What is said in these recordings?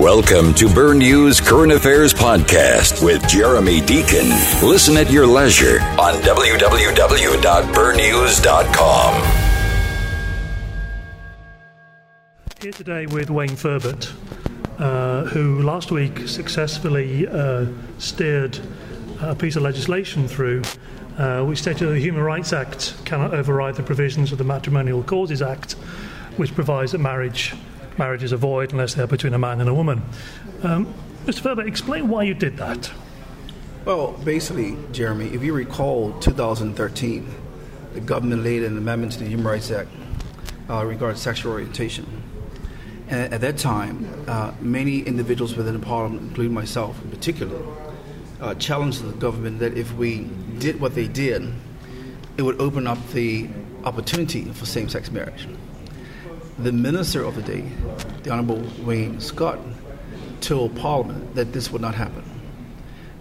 Welcome to Bernews Current Affairs Podcast with Jeremy Deacon. Listen at your leisure on www.bernews.com. Here today with Wayne Furbert, uh, who last week successfully uh, steered a piece of legislation through uh, which stated that the Human Rights Act cannot override the provisions of the Matrimonial Causes Act, which provides that marriage marriages are void unless they are between a man and a woman. Um, Mr. Furbert, explain why you did that. Well, basically, Jeremy, if you recall 2013, the government laid an amendment to the Human Rights Act uh, regarding sexual orientation. And at that time, uh, many individuals within the parliament, including myself in particular, uh, challenged the government that if we did what they did, it would open up the opportunity for same sex marriage the minister of the day, the Honorable Wayne Scott, told Parliament that this would not happen.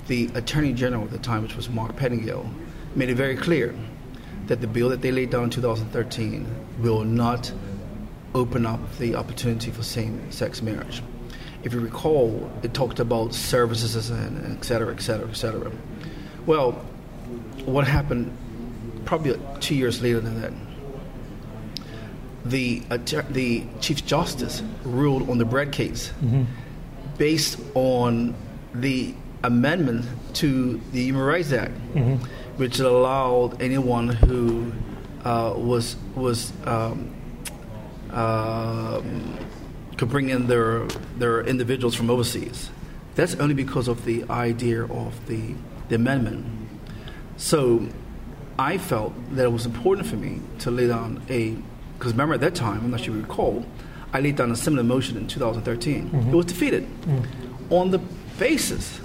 The Attorney General at the time, which was Mark Pettingill, made it very clear that the bill that they laid down in 2013 will not open up the opportunity for same sex marriage. If you recall, it talked about services and et cetera, et cetera, et cetera. Well, what happened probably two years later than that? The uh, the Chief Justice ruled on the Bred case mm-hmm. based on the amendment to the Human Rights Act, mm-hmm. which allowed anyone who uh, was was um, uh, could bring in their their individuals from overseas. That's only because of the idea of the, the amendment. So I felt that it was important for me to lay down a because remember at that time, I'm not sure you recall, I laid down a similar motion in 2013. Mm-hmm. It was defeated mm-hmm. on the basis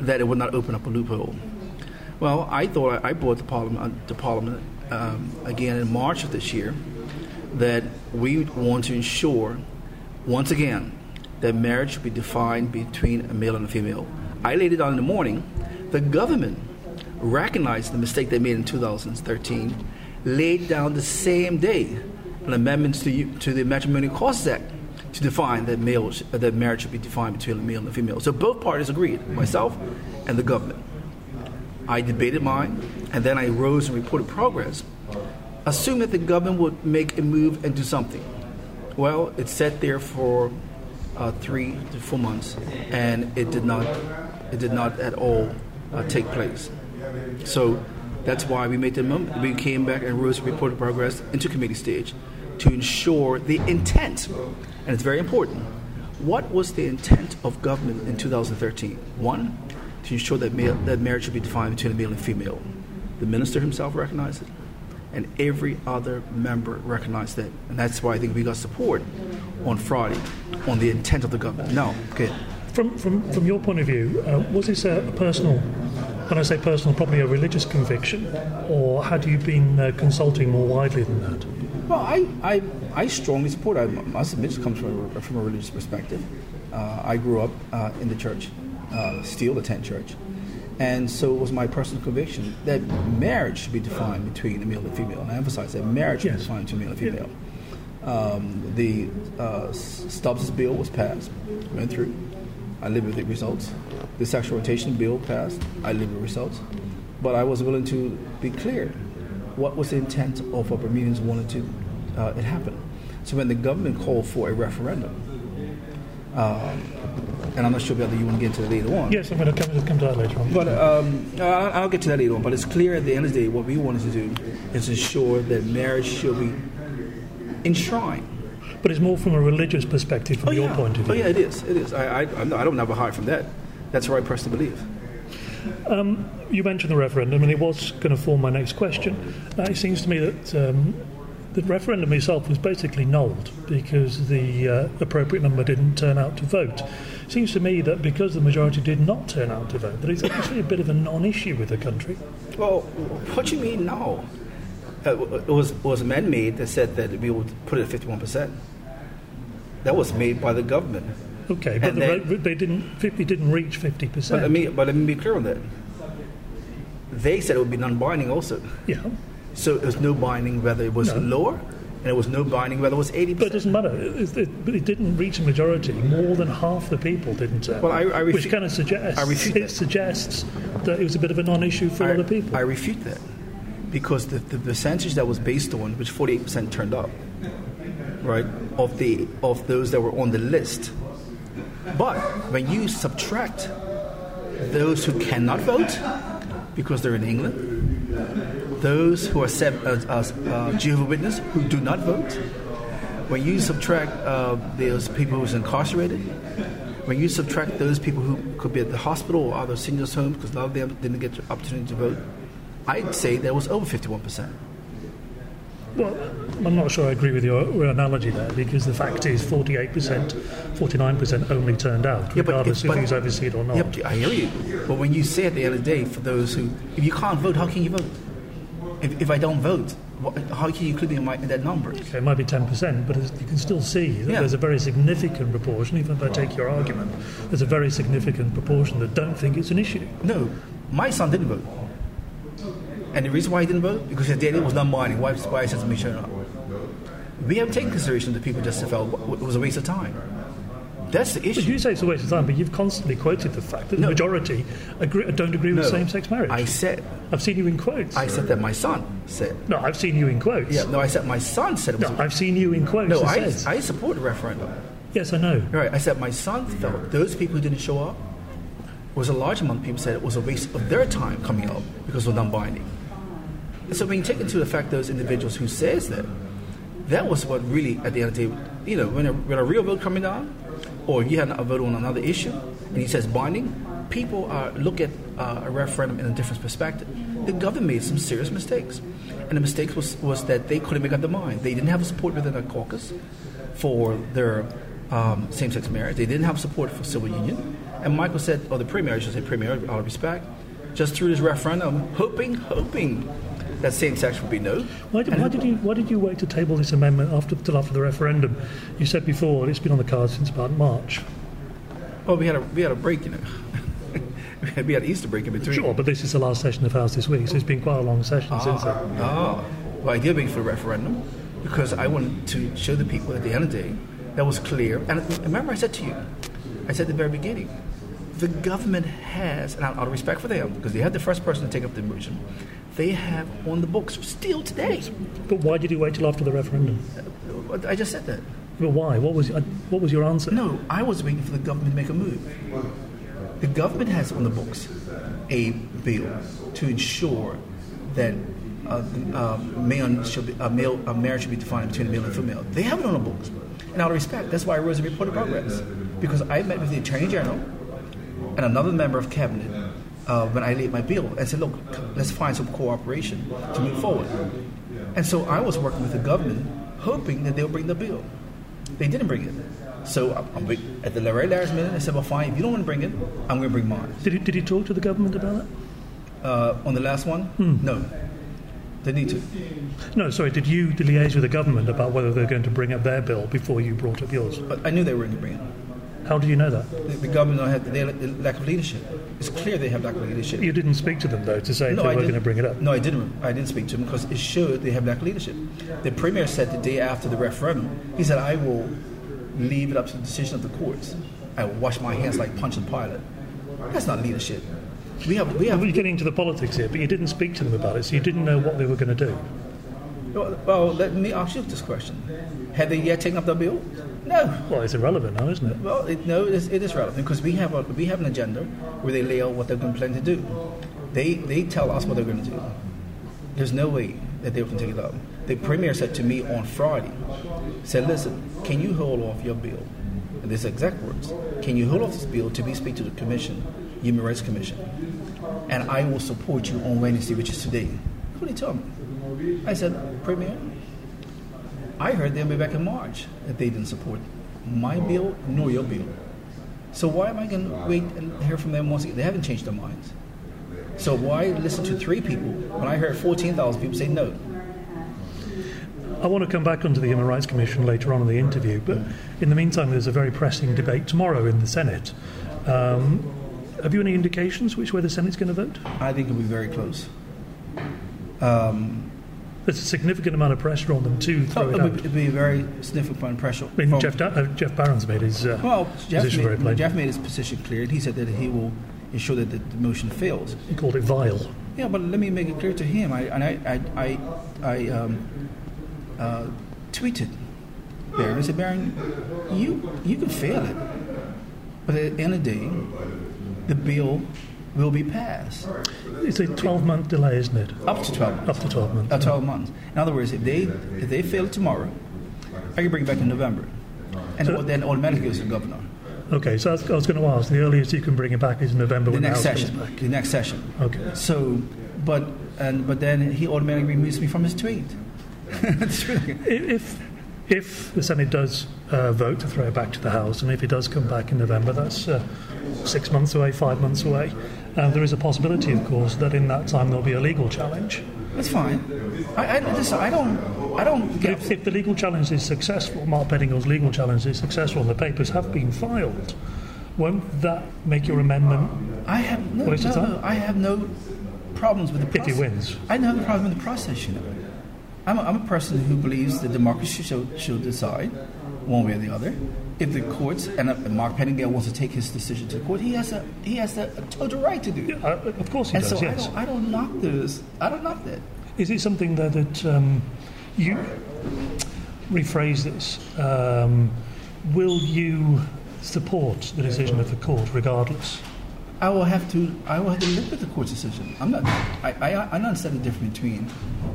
that it would not open up a loophole. Well, I thought I brought the Parliament, to Parliament um, again in March of this year that we want to ensure, once again, that marriage should be defined between a male and a female. I laid it down in the morning. The government recognized the mistake they made in 2013, laid down the same day an amendment to, to the Matrimonial Causes Act to define that male that marriage should be defined between a male and a female. So both parties agreed, myself and the government. I debated mine, and then I rose and reported progress, assuming that the government would make a move and do something. Well, it sat there for uh, three to four months, and it did not, it did not at all uh, take place. So that's why we made the moment. We came back and rose and reported progress into committee stage to ensure the intent, and it's very important. What was the intent of government in 2013? One, to ensure that, male, that marriage should be defined between a male and female. The minister himself recognized it, and every other member recognized that. And that's why I think we got support on Friday on the intent of the government. No, okay. From, from, from your point of view, uh, was this a personal when I say personal, probably a religious conviction, or had you been uh, consulting more widely than that? Well, I, I, I strongly support. I must admit, it comes from a, from a religious perspective. Uh, I grew up uh, in the church, uh, still attend church, and so it was my personal conviction that marriage should be defined between a male and female. And I emphasize that marriage yes. should be defined between male and female. Yeah. Um, the uh, Stubbs' bill was passed, went through. I live with the results. The sexual orientation bill passed. I live with the results. But I was willing to be clear what was the intent of what Bermudians wanted to uh, it happen. So when the government called for a referendum, um, and I'm not sure whether you want to get into that later on. Yes, I'm going to come, come to that later on. But um, I'll get to that later on. But it's clear at the end of the day, what we wanted to do is ensure that marriage should be enshrined. But it's more from a religious perspective, from oh, your yeah. point of view. Oh yeah, it is. It is. I, I, I don't have a hide from that. That's what I to believe. Um, you mentioned the referendum, and it was going to form my next question. Uh, it seems to me that um, the referendum itself was basically nulled because the uh, appropriate number didn't turn out to vote. It seems to me that because the majority did not turn out to vote, that it's actually a bit of a non-issue with the country. Well, what do you mean no? Uh, it was was man made that said that we would put it at fifty one percent. That was made by the government. Okay, but the then, they didn't. It didn't reach fifty percent. But let me, but let me be clear on that. They said it would be non-binding, also. Yeah. So it was no binding whether it was no. lower, and it was no binding whether it was 80%. But it doesn't matter. It, it, but it didn't reach a majority. More than half the people didn't. Uh, Well, I- I which kind of suggests I refute it that. suggests that it was a bit of a non-issue for I, other people. I refute that because the, the percentage that was based on, which 48% turned up, right, of the of those that were on the list. But when you subtract those who cannot vote because they're in England, those who are uh, uh, uh, Jehovah Witness who do not vote, when you subtract uh, those people who's incarcerated, when you subtract those people who could be at the hospital or other seniors' homes because a lot of them didn't get the opportunity to vote, I'd say there was over 51%. Well, I'm not sure I agree with your, analogy there because the fact is 48%, 49% only turned out, Yeah, regardless but- who's overseas or not. Yep, I hear you. But when you say at the end of the day, for those who, if you can't vote, how can you vote? If, if I don't vote, what, how can you include me in, my, in that number? Okay, it might be 10%, but you can still see that Yeah. there's a very significant proportion, even if I take your argument, there's a very significant proportion that don't think it's an issue. No, my son didn't vote. And the reason why he didn't vote, because his daddy was not minding. Why, why he said to me, up. We haven't taken consideration that people just felt it was a waste of time. That's the But issue. you say it's a waste of time, but you've constantly quoted the fact that No. the majority agree, don't agree with No. same-sex marriage. I said, I've seen you in quotes. I said that my son said. no, I've seen you in quotes. Yeah, no, I said my son said it was. No, I've seen you in quotes. no, I, says- I support the referendum. yes, I know. Right. I said my son felt those people who didn't show up was a large amount of people said it was a waste of their time coming up because it was non-binding. So when you take into effect those individuals who says that, that was what really at the end of the day, you know, when a, when a real vote coming down, or you had a vote on another issue, and he says binding, people uh, look at uh, a referendum in a different perspective. The government made some serious mistakes, and the mistake was, was that they couldn't make up their mind. They didn't have support within the caucus for their um, same-sex marriage. They didn't have support for civil union. And Michael said, or the premier, I should say premier, out of respect, just through this referendum, hoping, hoping that same-sex would be no. Why did, why did you why did you wait to table this amendment after till after the referendum? You said before it's been on the cards since about March. Well, we had a we had a break, you know. we, had, Easter break in between. Sure, but this is the last session of House this week, so it's been quite a long session since then. Ah, well, I did wait for the referendum because I wanted to show the people at the end of the day that was clear. And remember, I said to you, I said at the very beginning, the government has, and out of respect for them, because they had the first person to take up the motion, they have on the books still today. But why did you wait till after the referendum? I just said that. But why? What was uh, what was your answer? No, I was waiting for the government to make a move. The government has on the books a bill to ensure that uh, uh, male should be, a male a marriage should be defined between a male and a female. They have it on the books. And out of respect, that's why I wrote a report of progress because I met with the attorney general and another member of cabinet uh, when I laid my bill and said, look, let's find some cooperation to move forward. And so I was working with the government, hoping that they'll bring the bill. They didn't bring it. So I'm, I'm at the very last minute, I said, well, fine, if you don't want to bring it, I'm going to bring mine. Did he, did you talk to the government about it? Uh, on the last one, no. They need to. No, sorry. Did you liaise with the government about whether they're going to bring up their bill before you brought up yours? But I knew they were going to bring it. How did you know that? The, the government don't have the lack of leadership. It's clear they have lack of leadership. You didn't speak to them though to say No, they I were going to bring it up. No, I didn't. I didn't speak to them because it showed they have lack of leadership. The premier said the day after the referendum, he said, "I will leave it up to the decision of the courts. I will wash my hands like Pontius Pilate." That's not leadership. We have we have We're getting into the politics here, but you didn't speak to them about it, so you didn't know what they were going to do. Well, let me ask you this question: Have they yet taken up the bill? No. Well, it's irrelevant now, isn't it? Well, it, no, it is, it is relevant because we have a, we have an agenda where they lay out what they're going to plan to do. They they tell us what they're going to do. There's no way that they can take it up. The premier said to me on Friday, said, "Listen, can you hold off your bill?" And this exact words. Can you hold off this bill to be speak to the commission, Human Rights Commission, and I will support you on Wednesday, which is today. What did he tell me? I said, Premier, I heard they'll be back in March that they didn't support my bill nor your bill. So why am I going to wait and hear from them once again? They haven't changed their minds. So why listen to three people when I heard 14,000 people say no? I want to come back onto the Human Rights Commission later on in the interview, but in the meantime, there's a very pressing debate tomorrow in the Senate. Um, have you any indications which way the Senate's going to vote? I think it'll be very close. Um, there's a significant amount of pressure on them to throw Oh, it it would it'd be a very significant pressure. I mean, Jeff, uh, Jeff Baron's made his. Uh, well, Jeff position very made, plain. Jeff made his position clear, and he said that he will ensure that the, the motion fails. he called it vile. Yeah, but let me make it clear to him. I and I I I, I um, uh, tweeted Baron. I said, Barron, you you can fail it, but at the end of the day, the bill will be passed It's a 12 month delay, isn't it? up to twelve months. Up to 12 months. Uh, 12 months. In other words, if they if they fail tomorrow, I can bring it back in November, and So- then automatically goes to the governor. Okay, so that's, I was going to ask. The earliest you can bring it back is November The when next the House session. The next session. Okay. So, but and but then he automatically removes me from his tweet. Really- If if the Senate does uh, vote to throw it back to the House, and if it does come back in November, that's uh, six months away, five months away. There is a possibility, of course, that in that time there'll be a legal challenge. That's fine. I, I, listen, I don't, I don't get. if, if the legal challenge is successful, Mark Pettingill's legal challenge is successful, and the papers have been filed, won't that make your amendment I have no, Waste no, no, I have no problems with the if he wins? I don't have a problem with the process. You know, I'm a, I'm a person who believes that democracy should, should decide one way or the other. If the courts and uh, Mark Pettingill wants to take his decision to the court, he has a he has a, total right to do. it. Uh, of course he And does. so I don't I don't knock this. I don't knock that. Is it something though that um, you rephrase this? Um, will you support the decision of the court regardless? I will have to. I will have to live with the court's decision. I'm not. I. I, I understand the difference between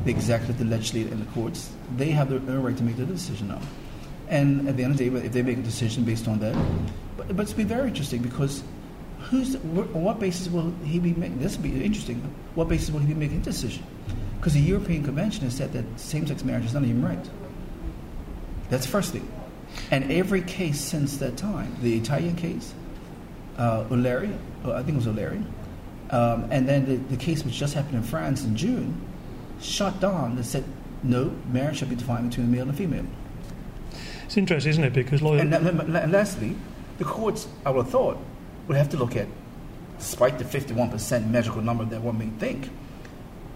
the executive, the legislature, and the courts. They have their own right to make their decision now. And at the end of the day, if they make a decision based on that, but, but it's be very interesting because who's on what basis will he be making? This will be interesting. What basis will he be making a decision? Because the European Convention has said that same-sex marriage is not human right. That's the first thing. And every case since that time, the Italian case, uh, Oliari, uh, I think it was Oliari, um, and then the, the case which just happened in France in June, shut down that said no, marriage should be defined between a male and a female. It's interesting, isn't it? Because lawyers. And, and lastly, the courts, I would have thought, would have to look at, despite the 51% magical number that one may think,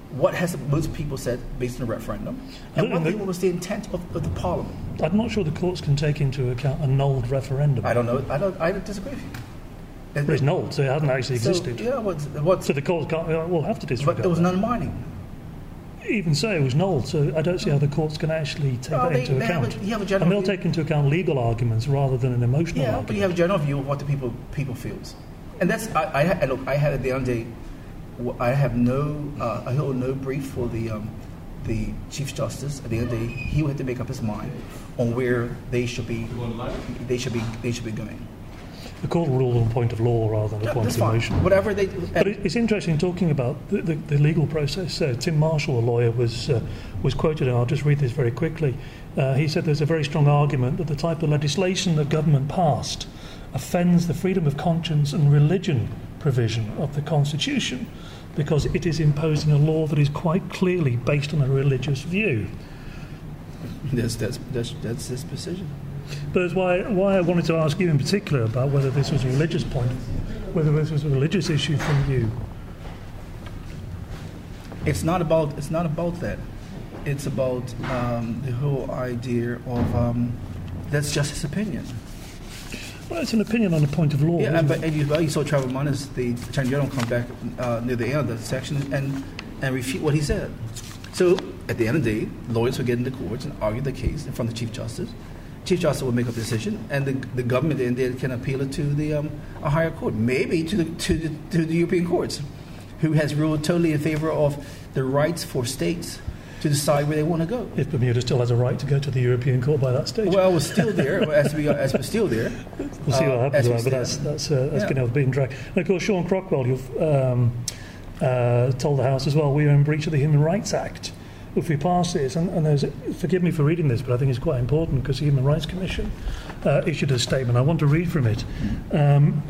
what has most people said based on the referendum, and what the- was the intent of, of the parliament. I'm not sure the courts can take into account a nulled referendum. I don't know. I don't. I disagree with you. But it's nulled, so it hasn't actually So, existed. yeah, what's, what's, So the courts can't, will have to disregard but it was that. non-binding. Even so, it was null. so I don't see how the courts can actually take Well, that they- into they have a- account. you have a and they'll view- take into account legal arguments rather than an emotional Yeah, argument. but you have a general view of what the people people feels, and that's I, I look. I had at the end of day, I have no uh, I hold no brief for the um, the chief justice. At the end of the day, he would have to make up his mind on where they should be. They should be. They should be going. The court will rule on point of law rather than a point of emotion. Whatever they. But it, it's interesting talking about the, the, the legal process. Uh, Tim Marshall, a lawyer, was uh, was quoted, and I'll just read this very quickly. Uh, he said there's a very strong argument that the type of legislation the government passed offends the freedom of conscience and religion provision of the Constitution because it is imposing a law that is quite clearly based on a religious view. that's that's that's that's his position. But that's why, why I wanted to ask you in particular about whether this was a religious point, whether this was a religious issue from you. It's not about. It's not about that. It's about um, the whole idea of um, that's just his opinion. Well, it's an opinion on a point of law. Yeah, and, but and you, well, you saw Trevor Moniz, the Attorney General, come back uh, near the end of the section and, and refute what he said. So at the end of the day, lawyers will get into courts and argue the case in front of the Chief Justice. Chief Justice will make a decision, and the, the government then then can appeal it to the um, a higher court, maybe to the, to the to the European courts, who has ruled totally in favor of the rights for states to decide where they want to go. if Bermuda still has a right to go to the European Court by that stage. Well, we're still there, as we are, as we're still there. we'll see uh, what as happens, we right, but that's, that's, uh, that's Yeah. going to have been dragged. And of course, Shawn Crockwell, you've um, uh, told the House as well, we are in breach of the Human Rights Act if we pass this. And, and there's, forgive me for reading this, but I think it's quite important because the Human Rights Commission uh, issued a statement. I want to read from it. Um,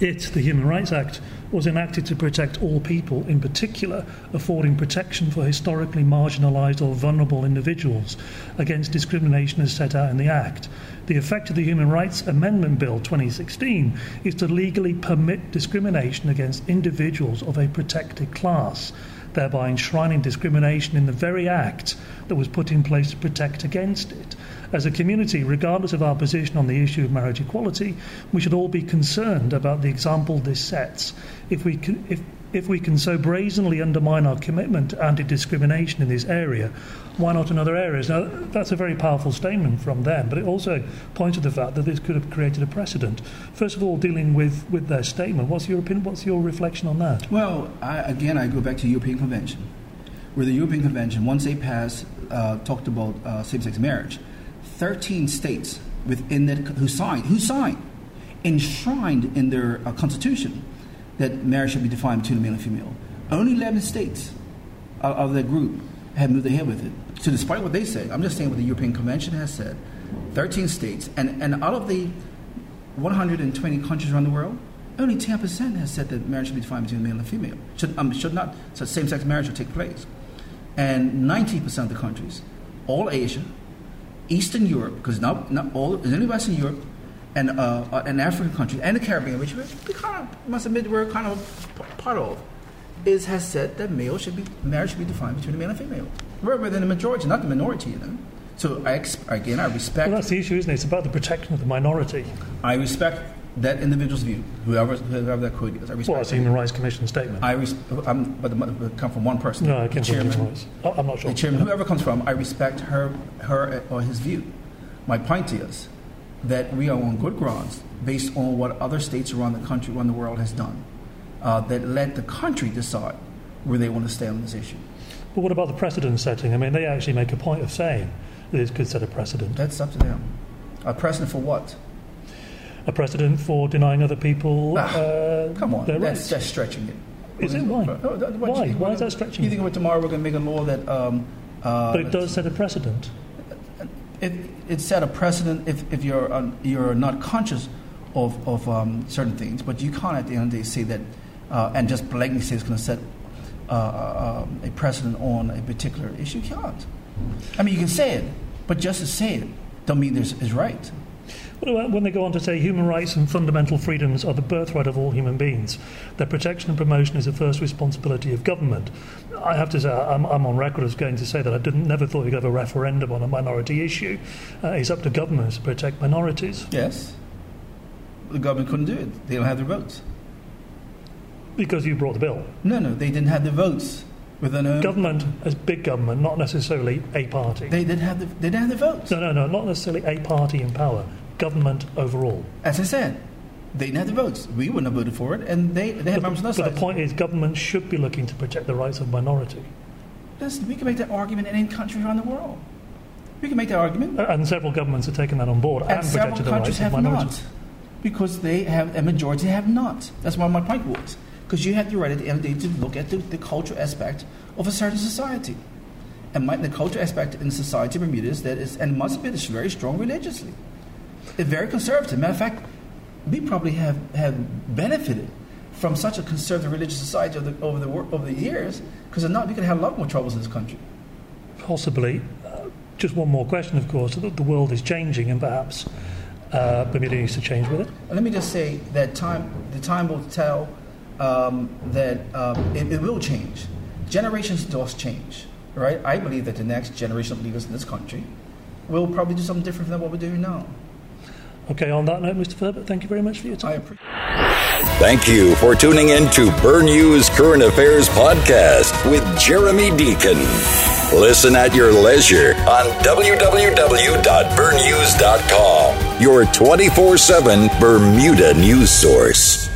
it, the Human Rights Act, was enacted to protect all people, in particular, affording protection for historically marginalised or vulnerable individuals against discrimination as set out in the Act. The effect of the Human Rights Amendment Bill 2016 is to legally permit discrimination against individuals of a protected class. Thereby enshrining discrimination in the very act that was put in place to protect against it. As a community, regardless of our position on the issue of marriage equality, we should all be concerned about the example this sets. If we if, if we can so brazenly undermine our commitment to anti discrimination in this area, why not in other areas? Now, that's a very powerful statement from them, but it also points to the fact that this could have created a precedent. First of all, dealing with, with their statement, what's your opinion? What's your reflection on that? Well, I, again, I go back to the European Convention, where the European Convention, once they passed, uh, talked about uh, same-sex marriage. Thirteen states within that who signed, who signed, enshrined in their uh, constitution that marriage should be defined between a male and female. Only eleven states of, that group have moved ahead with it. So, despite what they say, I'm just saying what the European Convention has said. 13 states, and, and out of the 120 countries around the world, only 10% has said that marriage should be defined between a male and female. Should, um, should not, so same sex marriage should take place. And 90% of the countries, all Asia, Eastern Europe, because not, not all, is only Western Europe, and, uh, and African country and the Caribbean, which we kind of must admit we're kind of part of, is has said that male should be marriage should be defined between a male and female. We're within the majority, not the minority, you know. So I, again, I respect. Well, that's the issue, isn't it? It's about the protection of the minority. I respect that individual's view, whoever, whoever that quote is. I respect. Well, it's the Human Rights Commission statement. I res- I'm, but it come from one person. No, it came from chairman, I'm not sure. The chairman, whoever comes from, I respect her, her or his view. My point is that we are on good grounds based on what other states around the country, around the world, has done, uh, that let the country decide where they want to stay on this issue. But what about the precedent setting? I mean, they actually make a point of saying that it could set a precedent. That's up to them. A precedent for what? A precedent for denying other people Ah, uh, Come on, their that's rights. just stretching it. Is it? Why? No, what Why? Why is that stretching You think about tomorrow we're going to make a law that. Um, uh, But it does set a precedent. it, it set a precedent if, if you're, un, you're not conscious of, of um, certain things, but you can't at the end of the day say that uh, and just blatantly say it's going to set uh, uh, a precedent on a particular issue. You can't. I mean, you can say it, but just to say it don't mean there's is right. When they go on to say human rights and fundamental freedoms are the birthright of all human beings? Their protection and promotion is the first responsibility of government. I have to say, I'm, I'm on record as going to say that I didn't, never thought you'd have a referendum on a minority issue. Uh, it's up to governments to protect minorities Yes. The government couldn't do it. They don't have the votes. because you brought the bill. No, no, they didn't have the votes within a Government as big government, not necessarily a party. They didn't have the they didn't have the votes. No, no, no, not necessarily a party in power. Government overall. As I said, they didn't have the votes. We wouldn't have voted for it, and they they had But, members on but the point is, government should be looking to protect the rights of minority. Listen, we can make that argument in any country around the world. We can make that argument, And several governments have taken that on board and, and protected the rights of have minorities. not, because they have a majority have not. That's why my point was. Because you have the right at the end of the day to look at the, the cultural aspect of a certain society, and my, the cultural aspect in society of Bermuda is that is and must be it's very strong religiously. It's very conservative. Matter of fact, we probably have, have benefited from such a conservative religious society over the, over the, over the years, because if not, we could have a lot more troubles in this country. Possibly. Uh, just one more question, of course. The, the world is changing, and perhaps uh, Bermuda needs to change with it. Let me just say that time, the time will tell um, that um, it, it will change. Generations does change, right? I believe that the next generation of leaders in this country will probably do something different than what we're doing now. Okay, on that note, Mr. Furbert, thank you very much for your I time. appreciate. Thank you for tuning in to Bernews Current Affairs Podcast with Jeremy Deacon. Listen at your leisure on www.bernews.com, your 24 7 Bermuda news source.